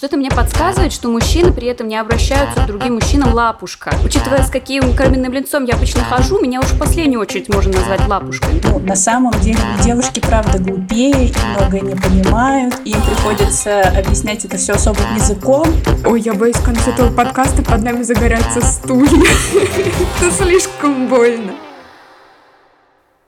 что-то мне подсказывает, что мужчины при этом не обращаются к другим мужчинам лапушка. Учитывая, с каким каменным лицом я обычно хожу, меня уж в последнюю очередь можно назвать лапушкой. Ну, на самом деле, девушки, правда, глупее и многое не понимают, и им приходится объяснять это все особым языком. Ой, я боюсь, в конце этого подкаста под нами загорятся стулья. Это слишком больно.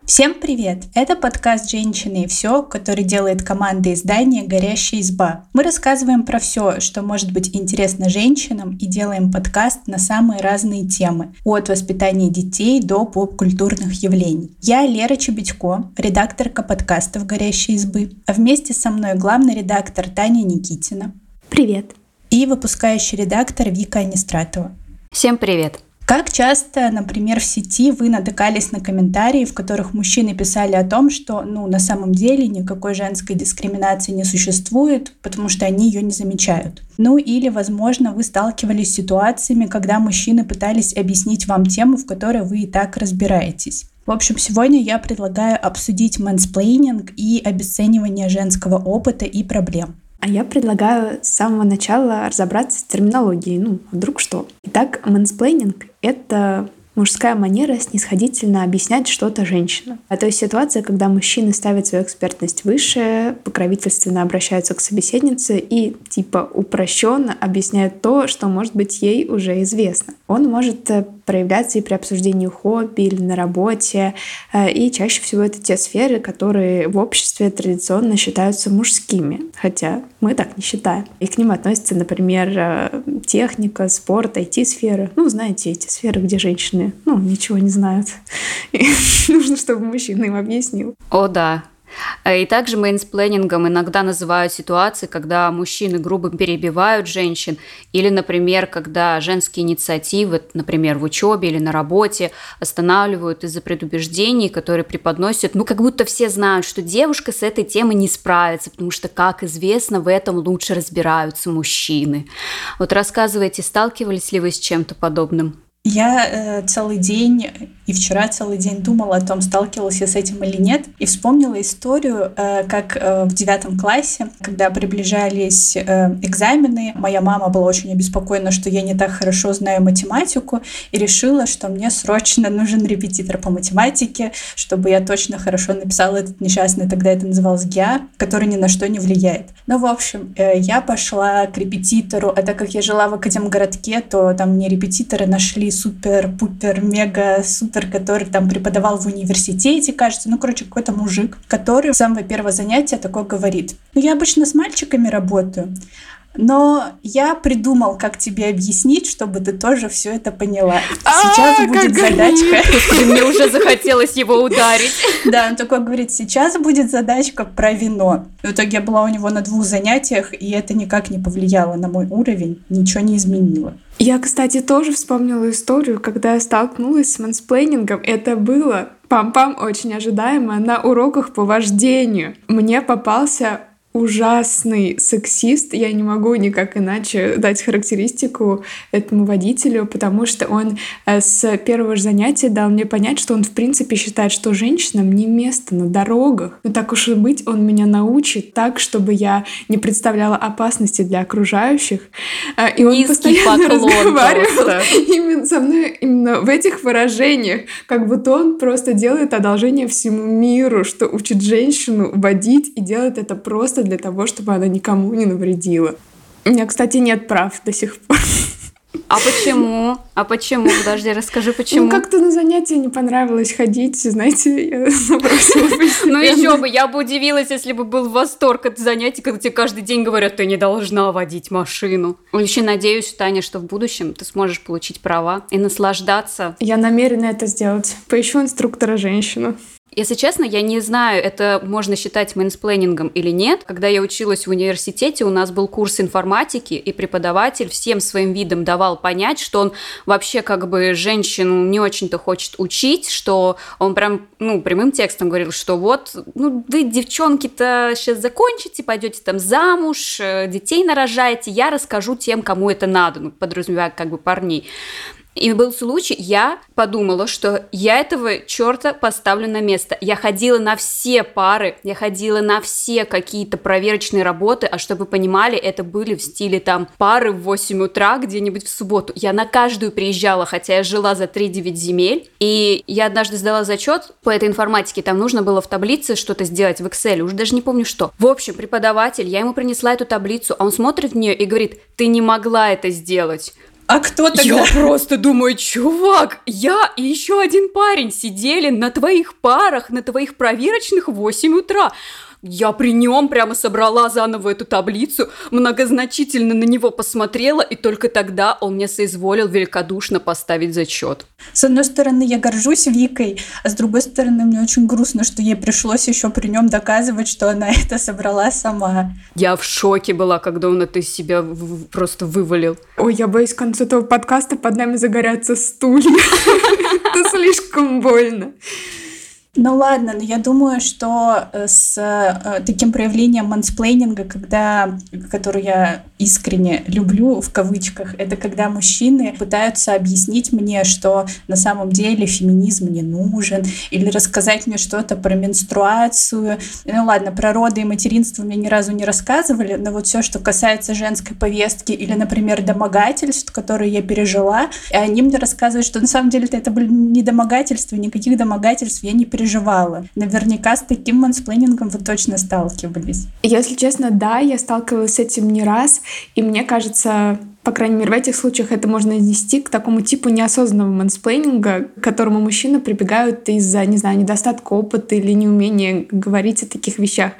Всем привет! Это подкаст «Женщины и все», который делает команда издания «Горящая изба». Мы рассказываем про все, что может быть интересно женщинам и делаем подкаст на самые разные темы, от воспитания детей до поп-культурных явлений. Я Лера Чебедько, редакторка подкастов «Горящей избы», а вместе со мной главный редактор Таня Никитина. Привет! И выпускающий редактор Вика Анистратова. Всем привет! Как часто, например, в сети вы натыкались на комментарии, в которых мужчины писали о том, что ну, на самом деле никакой женской дискриминации не существует, потому что они ее не замечают. Ну или, возможно, вы сталкивались с ситуациями, когда мужчины пытались объяснить вам тему, в которой вы и так разбираетесь. В общем, сегодня я предлагаю обсудить мэнсплейнинг и обесценивание женского опыта и проблем. А я предлагаю с самого начала разобраться с терминологией. Ну, вдруг что. Итак, мэнсплейнинг — это мужская манера снисходительно объяснять что-то женщинам. А то есть ситуация, когда мужчины ставят свою экспертность выше, покровительственно обращаются к собеседнице и типа упрощенно объясняют то, что может быть ей уже известно. Он может э, проявляться и при обсуждении хобби или на работе, э, и чаще всего это те сферы, которые в обществе традиционно считаются мужскими, хотя мы так не считаем. И к ним относятся, например, э, техника, спорт, IT-сферы. Ну, знаете, эти сферы, где женщины ну, ничего не знают. И нужно, чтобы мужчина им объяснил. О, да. И также мейнспленингом иногда называют ситуации, когда мужчины грубо перебивают женщин, или, например, когда женские инициативы, например, в учебе или на работе, останавливают из-за предубеждений, которые преподносят, ну, как будто все знают, что девушка с этой темой не справится, потому что, как известно, в этом лучше разбираются мужчины. Вот рассказывайте, сталкивались ли вы с чем-то подобным? Я э, целый день вчера целый день думала о том, сталкивалась я с этим или нет, и вспомнила историю, э, как э, в девятом классе, когда приближались э, экзамены, моя мама была очень обеспокоена, что я не так хорошо знаю математику, и решила, что мне срочно нужен репетитор по математике, чтобы я точно хорошо написала этот несчастный, тогда это называлось ГИА, который ни на что не влияет. Ну, в общем, я пошла к репетитору, а так как я жила в Академгородке, то там мне репетиторы нашли супер-пупер-мега-супер, который там преподавал в университете, кажется, ну, короче, какой-то мужик, который с самого первого занятия такое говорит. Ну, я обычно с мальчиками работаю, но я придумал, как тебе объяснить, чтобы ты тоже все это поняла. Сейчас а, будет задачка. Мне уже захотелось его ударить. Да, он такой говорит, сейчас будет задачка про вино. В итоге я была у него на двух занятиях, и это никак не повлияло на мой уровень, ничего не изменило. Я, кстати, тоже вспомнила историю, когда я столкнулась с мансплейнингом. Это было пам-пам очень ожидаемо на уроках по вождению. Мне попался ужасный сексист. Я не могу никак иначе дать характеристику этому водителю, потому что он э, с первого же занятия дал мне понять, что он в принципе считает, что женщинам не место на дорогах. Но так уж и быть, он меня научит так, чтобы я не представляла опасности для окружающих. Э, и он Низкий постоянно разговаривал просто. именно со мной именно в этих выражениях, как будто он просто делает одолжение всему миру, что учит женщину водить и делает это просто просто для того, чтобы она никому не навредила. У меня, кстати, нет прав до сих пор. А почему? А почему? Подожди, расскажи, ну, почему. Ну, как-то на занятия не понравилось ходить, знаете, я забросила Ну, еще бы, я бы удивилась, если бы был восторг от занятий, когда тебе каждый день говорят, ты не должна водить машину. Еще надеюсь, Таня, что в будущем ты сможешь получить права и наслаждаться. Я намерена это сделать. Поищу инструктора женщину. Если честно, я не знаю, это можно считать мэнсплейнингом или нет. Когда я училась в университете, у нас был курс информатики, и преподаватель всем своим видом давал понять, что он вообще как бы женщину не очень-то хочет учить, что он прям, ну, прямым текстом говорил, что вот, ну, вы, девчонки-то, сейчас закончите, пойдете там замуж, э, детей нарожаете, я расскажу тем, кому это надо, ну, подразумевая как бы парней. И был случай, я подумала, что я этого черта поставлю на место. Я ходила на все пары, я ходила на все какие-то проверочные работы, а чтобы понимали, это были в стиле там пары в 8 утра где-нибудь в субботу. Я на каждую приезжала, хотя я жила за 3-9 земель, и я однажды сдала зачет по этой информатике, там нужно было в таблице что-то сделать в Excel, уже даже не помню что. В общем, преподаватель, я ему принесла эту таблицу, а он смотрит в нее и говорит, ты не могла это сделать. А кто тогда? Я просто думаю, чувак, я и еще один парень сидели на твоих парах, на твоих проверочных в 8 утра. Я при нем прямо собрала заново эту таблицу, многозначительно на него посмотрела, и только тогда он мне соизволил великодушно поставить зачет. С одной стороны, я горжусь Викой, а с другой стороны, мне очень грустно, что ей пришлось еще при нем доказывать, что она это собрала сама. Я в шоке была, когда он это из себя просто вывалил. Ой, я боюсь, к концу этого подкаста под нами загорятся стулья. Это слишком больно. Ну ладно, но я думаю, что э, с э, таким проявлением мансплейнинга, когда, который я искренне люблю в кавычках, это когда мужчины пытаются объяснить мне, что на самом деле феминизм не нужен, или рассказать мне что-то про менструацию. Ну ладно, про роды и материнство мне ни разу не рассказывали, но вот все, что касается женской повестки или, например, домогательств, которые я пережила, они мне рассказывают, что на самом деле это были не домогательства, никаких домогательств я не пережила переживала. Наверняка с таким мансплейнингом вы точно сталкивались. Если честно, да, я сталкивалась с этим не раз, и мне кажется, по крайней мере, в этих случаях это можно отнести к такому типу неосознанного мансплейнинга, к которому мужчины прибегают из-за, не знаю, недостатка опыта или неумения говорить о таких вещах.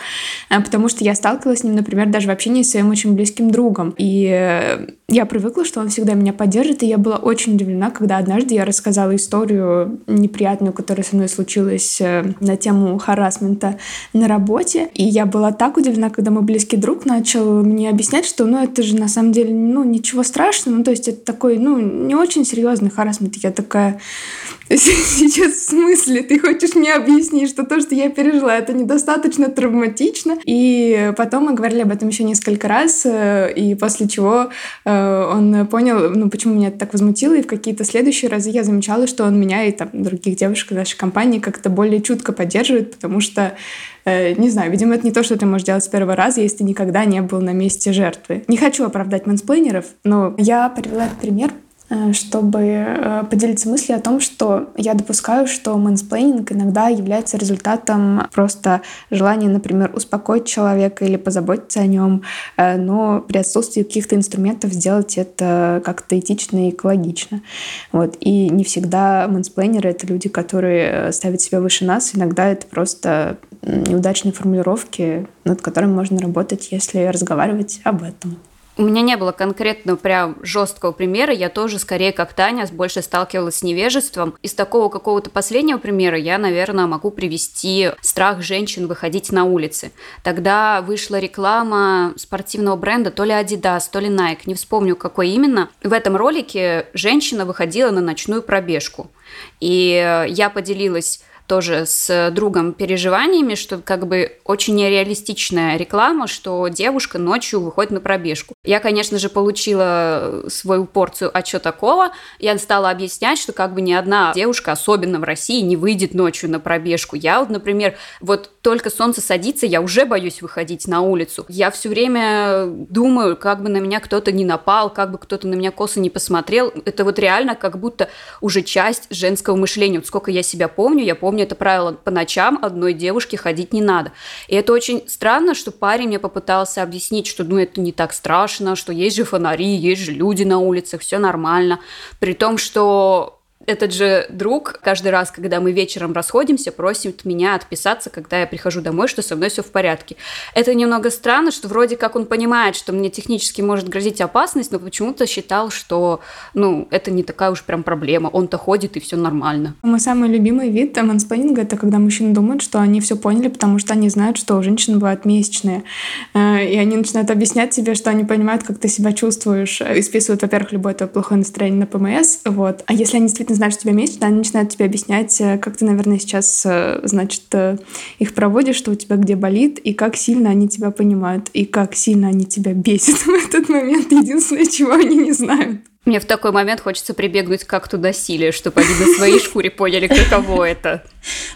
А, потому что я сталкивалась с ним, например, даже в общении с своим очень близким другом. И э, я привыкла, что он всегда меня поддержит, и я была очень удивлена, когда однажды я рассказала историю неприятную, которая со мной случилась э, на тему харасмента на работе. И я была так удивлена, когда мой близкий друг начал мне объяснять, что ну это же на самом деле ну ничего ничего страшного. Ну, то есть это такой, ну, не очень серьезный харасмент. Я такая, сейчас в смысле? Ты хочешь мне объяснить, что то, что я пережила, это недостаточно травматично? И потом мы говорили об этом еще несколько раз, э, и после чего э, он понял, ну, почему меня это так возмутило, и в какие-то следующие разы я замечала, что он меня и там других девушек в нашей компании как-то более чутко поддерживает, потому что не знаю, видимо, это не то, что ты можешь делать с первого раза, если ты никогда не был на месте жертвы. Не хочу оправдать мэнсплейнеров, но я привела пример Э, чтобы э, поделиться мыслью о том, что я допускаю, что мэнсплейнинг иногда является результатом просто желания, например, успокоить человека или позаботиться о нем, э, но при отсутствии каких-то инструментов сделать это как-то этично и экологично. Вот. И не всегда мэнсплейнеры — это люди, которые ставят себя выше нас. Иногда это просто неудачные формулировки, над которыми можно работать, если разговаривать об этом. У меня не было конкретного прям жесткого примера, я тоже скорее как Таня больше сталкивалась с невежеством. Из такого какого-то последнего примера я, наверное, могу привести страх женщин выходить на улицы. Тогда вышла реклама спортивного бренда то ли Adidas, то ли Nike, не вспомню какой именно. В этом ролике женщина выходила на ночную пробежку. И я поделилась тоже с другом переживаниями, что как бы очень нереалистичная реклама, что девушка ночью выходит на пробежку. Я, конечно же, получила свою порцию «А что такого?». Я стала объяснять, что как бы ни одна девушка, особенно в России, не выйдет ночью на пробежку. Я вот, например, вот только солнце садится, я уже боюсь выходить на улицу. Я все время думаю, как бы на меня кто-то не напал, как бы кто-то на меня косо не посмотрел. Это вот реально как будто уже часть женского мышления. Вот сколько я себя помню, я помню это правило, по ночам одной девушке ходить не надо. И это очень странно, что парень мне попытался объяснить, что ну это не так страшно, что есть же фонари, есть же люди на улицах, все нормально. При том, что этот же друг каждый раз, когда мы вечером расходимся, просит меня отписаться, когда я прихожу домой, что со мной все в порядке. Это немного странно, что вроде как он понимает, что мне технически может грозить опасность, но почему-то считал, что ну, это не такая уж прям проблема. Он-то ходит, и все нормально. Мой самый любимый вид мансплейнинга — это когда мужчины думают, что они все поняли, потому что они знают, что у женщин бывают месячные. Э, и они начинают объяснять тебе, что они понимают, как ты себя чувствуешь, и списывают, во-первых, любое твое плохое настроение на ПМС. Вот. А если они действительно действительно знают, что тебя месяц, они начинают тебе объяснять, э, как ты, наверное, сейчас, э, значит, э, их проводишь, что у тебя где болит, и как сильно они тебя понимают, и как сильно они тебя бесят в этот момент. Единственное, чего они не знают. Мне в такой момент хочется прибегнуть к акту насилия, чтобы они на своей шкуре поняли, каково это.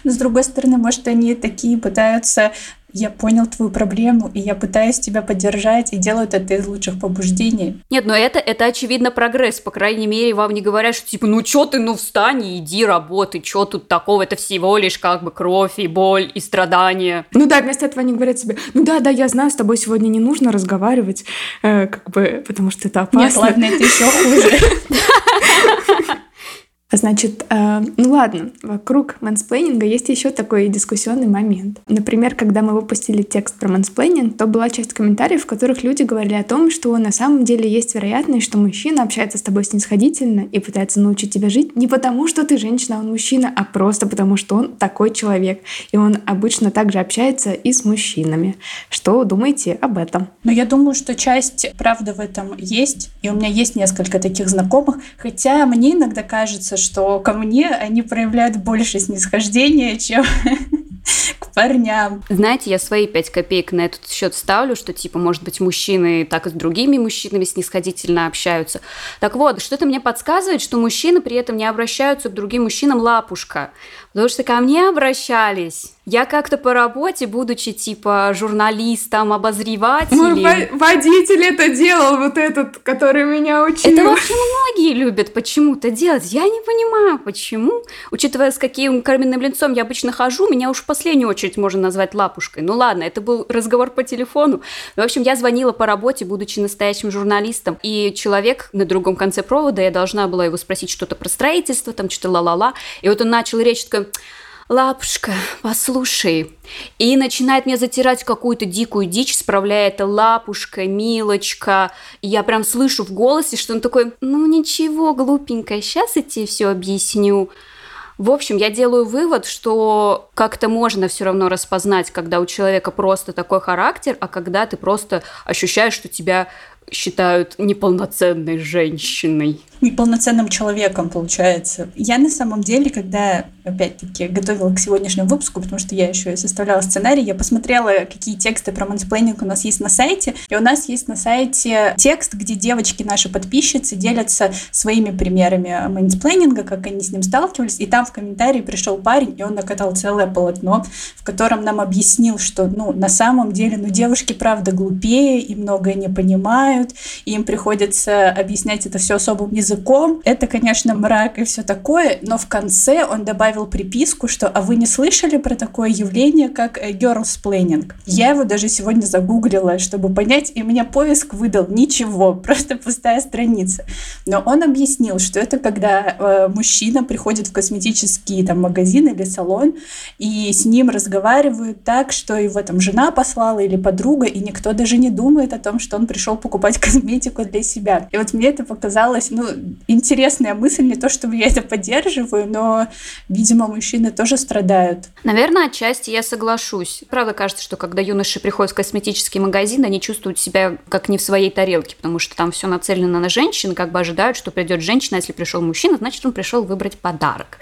Но с другой стороны, может, они такие пытаются я понял твою проблему, и я пытаюсь тебя поддержать, и делают это из лучших побуждений. Нет, но это, это очевидно прогресс. По крайней мере, вам не говорят, что типа, ну чё ты, ну встань и иди работай, чё тут такого, это всего лишь как бы кровь и боль и страдания. Ну да, вместо этого они говорят себе, ну да, да, я знаю, с тобой сегодня не нужно разговаривать, э, как бы, потому что это опасно. Нет, ладно, это еще хуже. Значит, э, ну ладно, вокруг мэнсплейнинга есть еще такой дискуссионный момент. Например, когда мы выпустили текст про мэнсплейнинг, то была часть комментариев, в которых люди говорили о том, что на самом деле есть вероятность, что мужчина общается с тобой снисходительно и пытается научить тебя жить не потому, что ты женщина, а он мужчина, а просто потому, что он такой человек. И он обычно также общается и с мужчинами. Что думаете об этом? Ну, я думаю, что часть правды в этом есть, и у меня есть несколько таких знакомых, хотя мне иногда кажется, что ко мне они проявляют больше снисхождения, чем к парням. Знаете, я свои пять копеек на этот счет ставлю, что типа, может быть, мужчины так и с другими мужчинами снисходительно общаются. Так вот, что-то мне подсказывает, что мужчины при этом не обращаются к другим мужчинам лапушка. Потому что ко мне обращались. Я как-то по работе, будучи типа журналистом, обозревателем... Мой водитель это делал, вот этот, который меня учил. Это вообще многие любят почему-то делать. Я не понимаю, почему. Учитывая, с каким каменным лицом я обычно хожу, меня уж в последнюю очередь можно назвать лапушкой. Ну ладно, это был разговор по телефону. В общем, я звонила по работе, будучи настоящим журналистом, и человек на другом конце провода, я должна была его спросить что-то про строительство, там что-то ла-ла-ла. И вот он начал речь такой лапушка, послушай. И начинает мне затирать какую-то дикую дичь, справляя это лапушка, милочка. И я прям слышу в голосе, что он такой, ну ничего, глупенькая, сейчас я тебе все объясню. В общем, я делаю вывод, что как-то можно все равно распознать, когда у человека просто такой характер, а когда ты просто ощущаешь, что тебя считают неполноценной женщиной. Неполноценным человеком, получается. Я на самом деле, когда, опять-таки, готовила к сегодняшнему выпуску, потому что я еще и составляла сценарий, я посмотрела, какие тексты про мансплейнинг у нас есть на сайте. И у нас есть на сайте текст, где девочки, наши подписчицы, делятся своими примерами мансплейнинга, как они с ним сталкивались. И там в комментарии пришел парень, и он накатал целое полотно, в котором нам объяснил, что, ну, на самом деле, ну, девушки, правда, глупее и многое не понимают, и им приходится объяснять это все особым языком. Это, конечно, мрак и все такое, но в конце он добавил приписку, что «А вы не слышали про такое явление, как э, girls planning?» Я его даже сегодня загуглила, чтобы понять, и меня поиск выдал ничего, просто пустая страница. Но он объяснил, что это когда э, мужчина приходит в косметический там магазин или салон, и с ним разговаривают так, что его там жена послала или подруга, и никто даже не думает о том, что он пришел покупать косметику для себя. И вот мне это показалось, ну, интересная мысль, не то чтобы я это поддерживаю, но, видимо, мужчины тоже страдают. Наверное, отчасти я соглашусь. Правда, кажется, что когда юноши приходят в косметический магазин, они чувствуют себя как не в своей тарелке, потому что там все нацелено на женщин, как бы ожидают, что придет женщина, а если пришел мужчина, значит, он пришел выбрать подарок.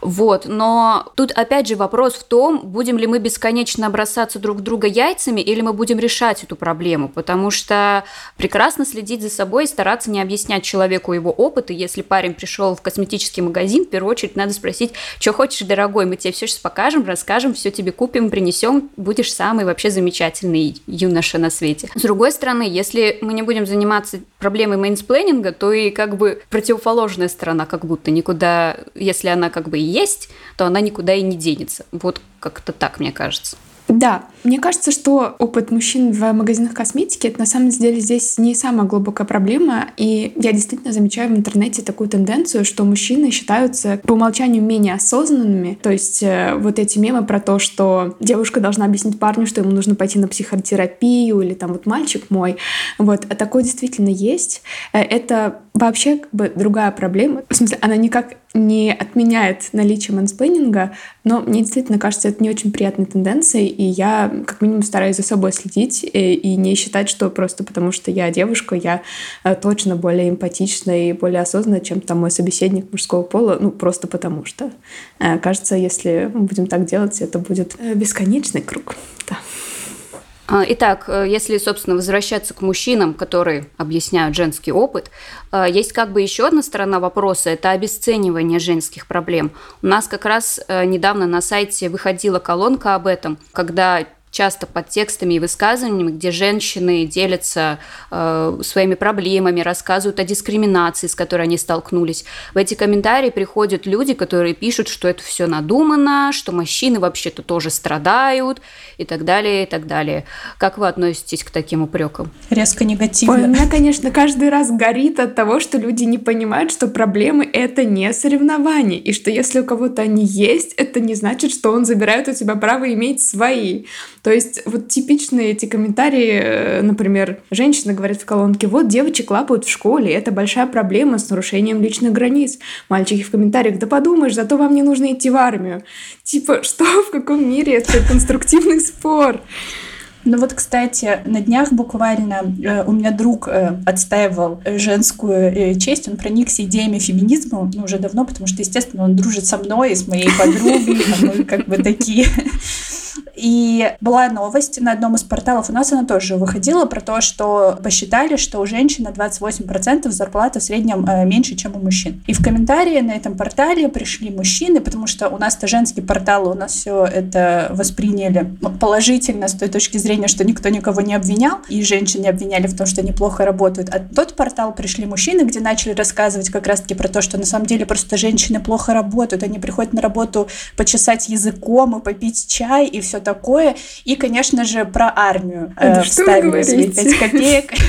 Вот, но тут опять же вопрос в том, будем ли мы бесконечно бросаться друг друга яйцами, или мы будем решать эту проблему, потому что прекрасно следить за собой и стараться не объяснять человеку его опыт, и если парень пришел в косметический магазин, в первую очередь надо спросить, что хочешь, дорогой, мы тебе все сейчас покажем, расскажем, все тебе купим, принесем, будешь самый вообще замечательный юноша на свете. С другой стороны, если мы не будем заниматься проблемой мэнсплейнинга, то и как бы противоположная сторона как будто никуда, если она как бы есть, то она никуда и не денется. Вот как-то так, мне кажется. Да, мне кажется, что опыт мужчин в магазинах косметики это на самом деле здесь не самая глубокая проблема. И я действительно замечаю в интернете такую тенденцию, что мужчины считаются по умолчанию менее осознанными. То есть э, вот эти мемы про то, что девушка должна объяснить парню, что ему нужно пойти на психотерапию, или там вот мальчик мой. Вот, а такое действительно есть. Э, это вообще как бы другая проблема. В смысле, она никак не отменяет наличие мэнсплейнинга, но мне действительно кажется, это не очень приятной тенденцией, и я как минимум стараюсь за собой следить и, э, и не считать, что просто потому что я девушка, я э, точно более эмпатична и более осознанна, чем там мой собеседник мужского пола, ну просто потому что. Э, кажется, если мы будем так делать, это будет бесконечный круг. Да. А, итак, если, собственно, возвращаться к мужчинам, которые объясняют женский опыт, есть как бы еще одна сторона вопроса – это обесценивание женских проблем. У нас как раз недавно на сайте выходила колонка об этом, когда часто под текстами и высказываниями, где женщины делятся э, своими проблемами, рассказывают о дискриминации, с которой они столкнулись. В эти комментарии приходят люди, которые пишут, что это все надумано, что мужчины вообще-то тоже страдают и так далее, и так далее. Как вы относитесь к таким упрекам? Резко негативно. Ой, у меня, конечно, каждый раз горит от того, что люди не понимают, что проблемы — это не соревнования, и что если у кого-то они есть, это не значит, что он забирает у тебя право иметь свои. То есть вот типичные эти комментарии, э, например, женщина говорит в колонке, вот девочек лапают в школе, это большая проблема с нарушением личных границ. Мальчики в комментариях, да подумаешь, зато вам не нужно идти в армию. Типа, что, в каком мире это конструктивный спор? Ну вот, кстати, на днях буквально э, у меня друг э, отстаивал женскую э, честь, он проникся идеями феминизма ну, уже давно, потому что, естественно, он дружит со мной и с моей подругой, а мы как бы такие и была новость на одном из порталов, у нас она тоже выходила, про то, что посчитали, что у женщин на 28% зарплата в среднем э, меньше, чем у мужчин. И в комментарии на этом портале пришли мужчины, потому что у нас-то женский портал, у нас все это восприняли положительно с той точки зрения, что никто никого не обвинял, и женщин не обвиняли в том, что они плохо работают. А тот портал пришли мужчины, где начали рассказывать как раз-таки про то, что на самом деле просто женщины плохо работают, они приходят на работу почесать языком и попить чай, и все такое. И, конечно же, про армию э, вставили свои 5 копеек.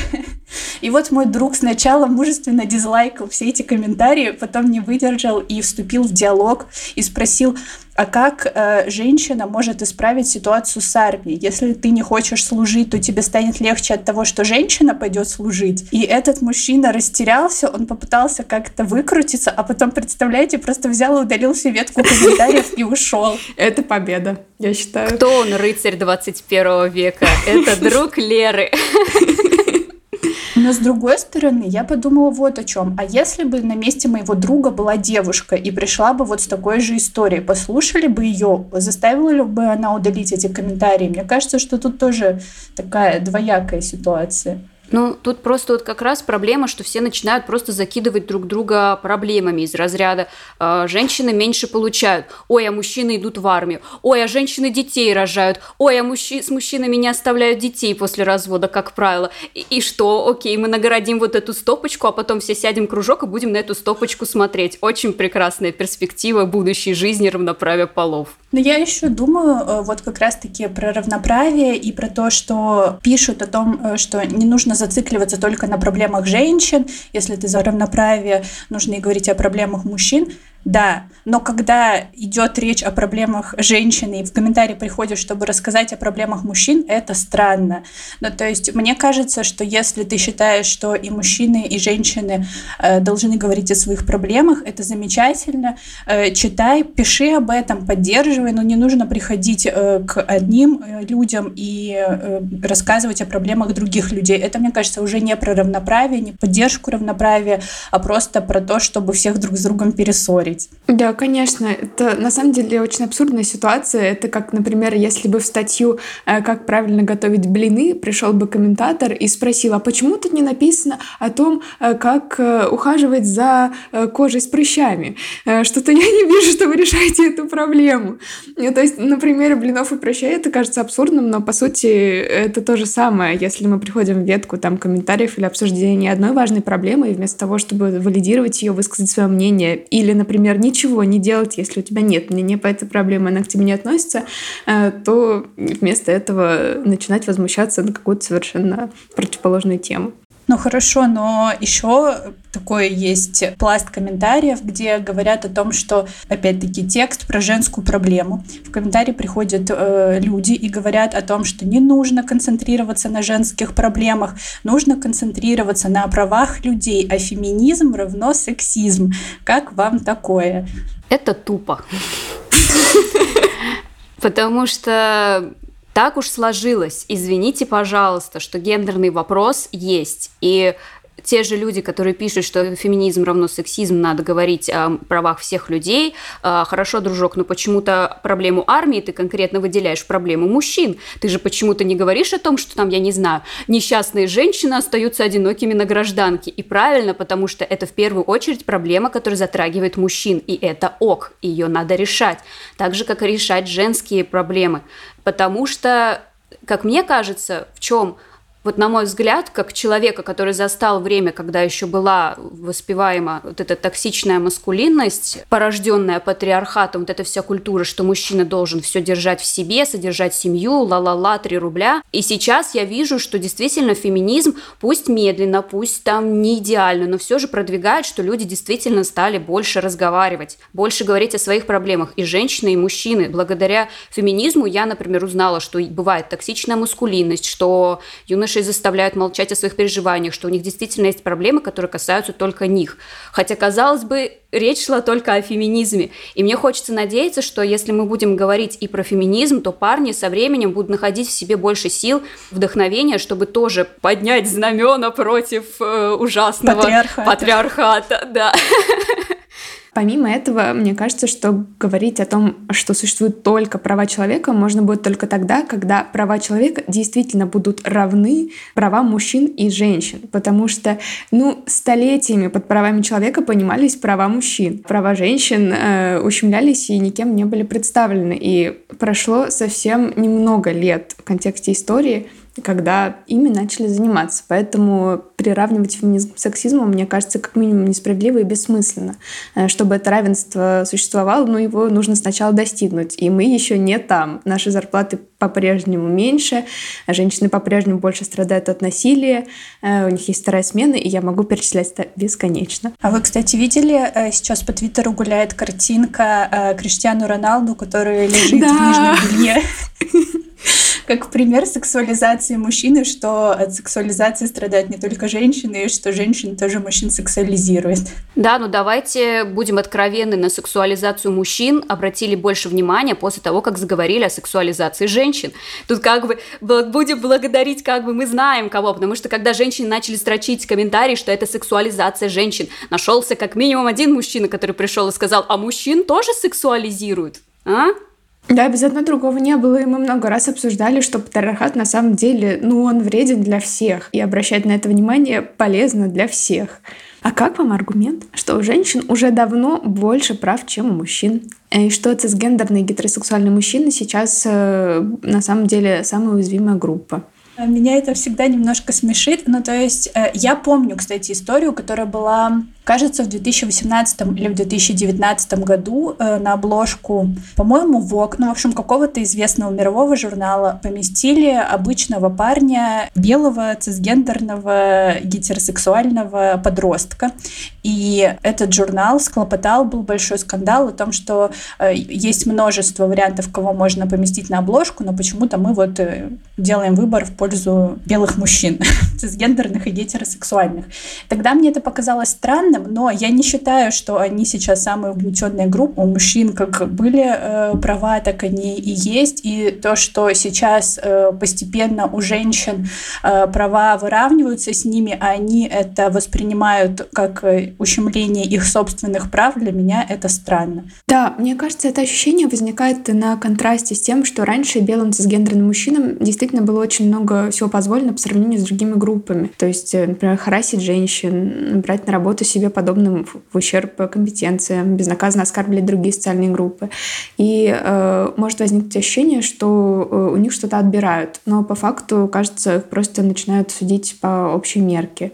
И вот мой друг сначала мужественно дизлайкал все эти комментарии, потом не выдержал и вступил в диалог и спросил, а как э, женщина может исправить ситуацию с армией? Если ты не хочешь служить, то тебе станет легче от того, что женщина пойдет служить. И этот мужчина растерялся, он попытался как-то выкрутиться, а потом, представляете, просто взял и удалил всю ветку комментариев и ушел. Это победа, я считаю. Кто он, рыцарь 21 века? Это друг Леры. Но с другой стороны, я подумала вот о чем. А если бы на месте моего друга была девушка и пришла бы вот с такой же историей, послушали бы ее, заставила ли бы она удалить эти комментарии? Мне кажется, что тут тоже такая двоякая ситуация. Ну, тут просто вот как раз проблема, что все начинают просто закидывать друг друга проблемами из разряда э, «женщины меньше получают», «ой, а мужчины идут в армию», «ой, а женщины детей рожают», «ой, а мужчи- с мужчинами не оставляют детей после развода, как правило». И, и что, окей, мы нагородим вот эту стопочку, а потом все сядем в кружок и будем на эту стопочку смотреть. Очень прекрасная перспектива будущей жизни равноправия полов. Но я еще думаю э, вот как раз-таки про равноправие и про то, что пишут о том, э, что не нужно зацикливаться только на проблемах женщин. Если ты за равноправие, нужно и говорить о проблемах мужчин. Да, но когда идет речь о проблемах женщины и в комментарии приходишь, чтобы рассказать о проблемах мужчин, это странно. Ну, то есть мне кажется, что если ты считаешь, что и мужчины, и женщины э, должны говорить о своих проблемах, это замечательно. Э, читай, пиши об этом, поддерживай, но не нужно приходить э, к одним э, людям и э, рассказывать о проблемах других людей. Это, мне кажется, уже не про равноправие, не поддержку равноправия, а просто про то, чтобы всех друг с другом перессорить говорить. Да, конечно. Это на самом деле очень абсурдная ситуация. Это как, например, если бы в статью э, «Как правильно готовить блины» пришел бы комментатор и спросил, а почему тут не написано о том, э, как э, ухаживать за кожей с прыщами? Что-то я не вижу, что вы решаете эту проблему. То есть на примере блинов и прыщей это кажется абсурдным, но по сути это то же самое. Если мы приходим в ветку там комментариев или обсуждения одной важной проблемы, и вместо того, чтобы валидировать ее, высказать свое мнение, или, например, например, ничего не делать, если у тебя нет мнения по этой проблеме, она к тебе не относится, э, то вместо этого начинать возмущаться на какую-то совершенно противоположную тему. Ну хорошо, но еще такой есть пласт комментариев, где говорят о том, что, опять-таки, текст про женскую проблему. В комментарии приходят э, люди и говорят о том, что не нужно концентрироваться на женских проблемах, нужно концентрироваться на правах людей, а феминизм равно сексизм. Как вам такое? Это тупо. Потому что так уж сложилось, извините, пожалуйста, что гендерный вопрос есть. И те же люди, которые пишут, что феминизм равно сексизм, надо говорить о правах всех людей. А, хорошо, дружок, но почему-то проблему армии ты конкретно выделяешь проблему мужчин. Ты же почему-то не говоришь о том, что там, я не знаю, несчастные женщины остаются одинокими на гражданке. И правильно, потому что это в первую очередь проблема, которая затрагивает мужчин. И это ок, ее надо решать. Так же, как и решать женские проблемы. Потому что, как мне кажется, в чем вот на мой взгляд, как человека, который застал время, когда еще была воспеваема вот эта токсичная маскулинность, порожденная патриархатом, вот эта вся культура, что мужчина должен все держать в себе, содержать семью, ла-ла-ла, три рубля. И сейчас я вижу, что действительно феминизм, пусть медленно, пусть там не идеально, но все же продвигает, что люди действительно стали больше разговаривать, больше говорить о своих проблемах. И женщины, и мужчины. Благодаря феминизму я, например, узнала, что бывает токсичная маскулинность, что юноши юношей заставляют молчать о своих переживаниях, что у них действительно есть проблемы, которые касаются только них. Хотя, казалось бы, речь шла только о феминизме. И мне хочется надеяться, что если мы будем говорить и про феминизм, то парни со временем будут находить в себе больше сил, вдохновения, чтобы тоже поднять знамена против э, ужасного патриархата. патриархата да. Помимо этого, мне кажется, что говорить о том, что существуют только права человека, можно будет только тогда, когда права человека действительно будут равны правам мужчин и женщин. Потому что, ну, столетиями под правами человека понимались права мужчин. Права женщин э, ущемлялись и никем не были представлены. И прошло совсем немного лет в контексте истории, когда ими начали заниматься. Поэтому приравнивать феминизм к сексизму, мне кажется, как минимум несправедливо и бессмысленно. Э, чтобы это равенство существовало, но его нужно сначала достигнуть. И мы еще не там. Наши зарплаты по-прежнему меньше, женщины по-прежнему больше страдают от насилия, э, у них есть вторая смена, и я могу перечислять это бесконечно. А вы, кстати, видели, э, сейчас по Твиттеру гуляет картинка Криштиану Роналду, который лежит в нижнем белье? как пример сексуализации мужчины, что от сексуализации страдают не только женщины, и что женщины тоже мужчин сексуализируют. Да, ну давайте будем откровенны на сексуализацию мужчин, обратили больше внимания после того, как заговорили о сексуализации женщин. Тут как бы будем благодарить, как бы мы знаем кого, потому что когда женщины начали строчить комментарии, что это сексуализация женщин, нашелся как минимум один мужчина, который пришел и сказал, а мужчин тоже сексуализируют? А? Да, без одного другого не было, и мы много раз обсуждали, что патриархат на самом деле, ну, он вреден для всех, и обращать на это внимание полезно для всех. А как вам аргумент, что у женщин уже давно больше прав, чем у мужчин? И что цисгендерные гетеросексуальные мужчины сейчас э, на самом деле самая уязвимая группа? Меня это всегда немножко смешит. Ну, то есть, э, я помню, кстати, историю, которая была Кажется, в 2018 или в 2019 году э, на обложку, по-моему, Vogue, ну, в общем, какого-то известного мирового журнала поместили обычного парня, белого, цисгендерного, гетеросексуального подростка. И этот журнал склопотал, был большой скандал о том, что э, есть множество вариантов, кого можно поместить на обложку, но почему-то мы вот э, делаем выбор в пользу белых мужчин, цисгендерных и гетеросексуальных. Тогда мне это показалось странным, странным, но я не считаю, что они сейчас самая угнетенная группа. У мужчин как были э, права, так они и есть. И то, что сейчас э, постепенно у женщин э, права выравниваются с ними, а они это воспринимают как э, ущемление их собственных прав, для меня это странно. Да, мне кажется, это ощущение возникает на контрасте с тем, что раньше белым цисгендерным мужчинам действительно было очень много всего позволено по сравнению с другими группами. То есть, э, например, харасить женщин, брать на работу себе себе подобным в ущерб компетенциям, безнаказанно оскорбливать другие социальные группы. И э, может возникнуть ощущение, что э, у них что-то отбирают, но по факту, кажется, их просто начинают судить по общей мерке.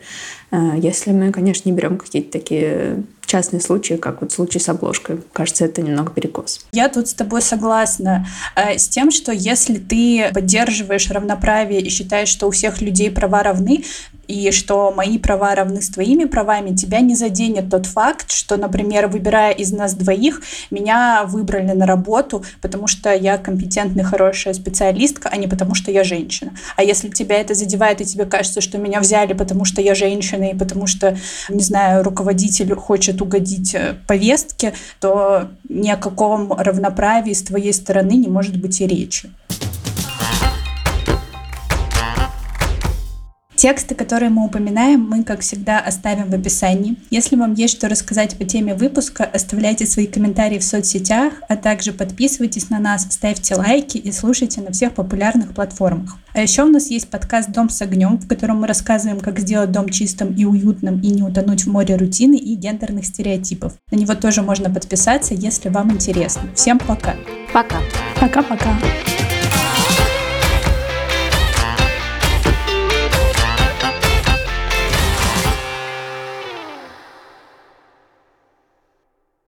Э, если мы, конечно, не берем какие-то такие частные случаи, как вот случай с обложкой. Кажется, это немного перекос. Я тут с тобой согласна э, с тем, что если ты поддерживаешь равноправие и считаешь, что у всех людей права равны, и что мои права равны с твоими правами, тебя не заденет тот факт, что, например, выбирая из нас двоих, меня выбрали на работу, потому что я компетентная, хорошая специалистка, а не потому что я женщина. А если тебя это задевает, и тебе кажется, что меня взяли, потому что я женщина, и потому что, не знаю, руководитель хочет угодить э, повестке, то ни о каком равноправии с твоей стороны не может быть и речи. Тексты, которые мы упоминаем, мы, как всегда, оставим в описании. Если вам есть что рассказать по теме выпуска, оставляйте свои комментарии в соцсетях, а также подписывайтесь на нас, ставьте лайки и слушайте на всех популярных платформах. А еще у нас есть подкаст «Дом с огнем», в котором мы рассказываем, как сделать дом чистым и уютным и не утонуть в море рутины и гендерных стереотипов. На него тоже можно подписаться, если вам интересно. Всем пока! Пока! Пока-пока!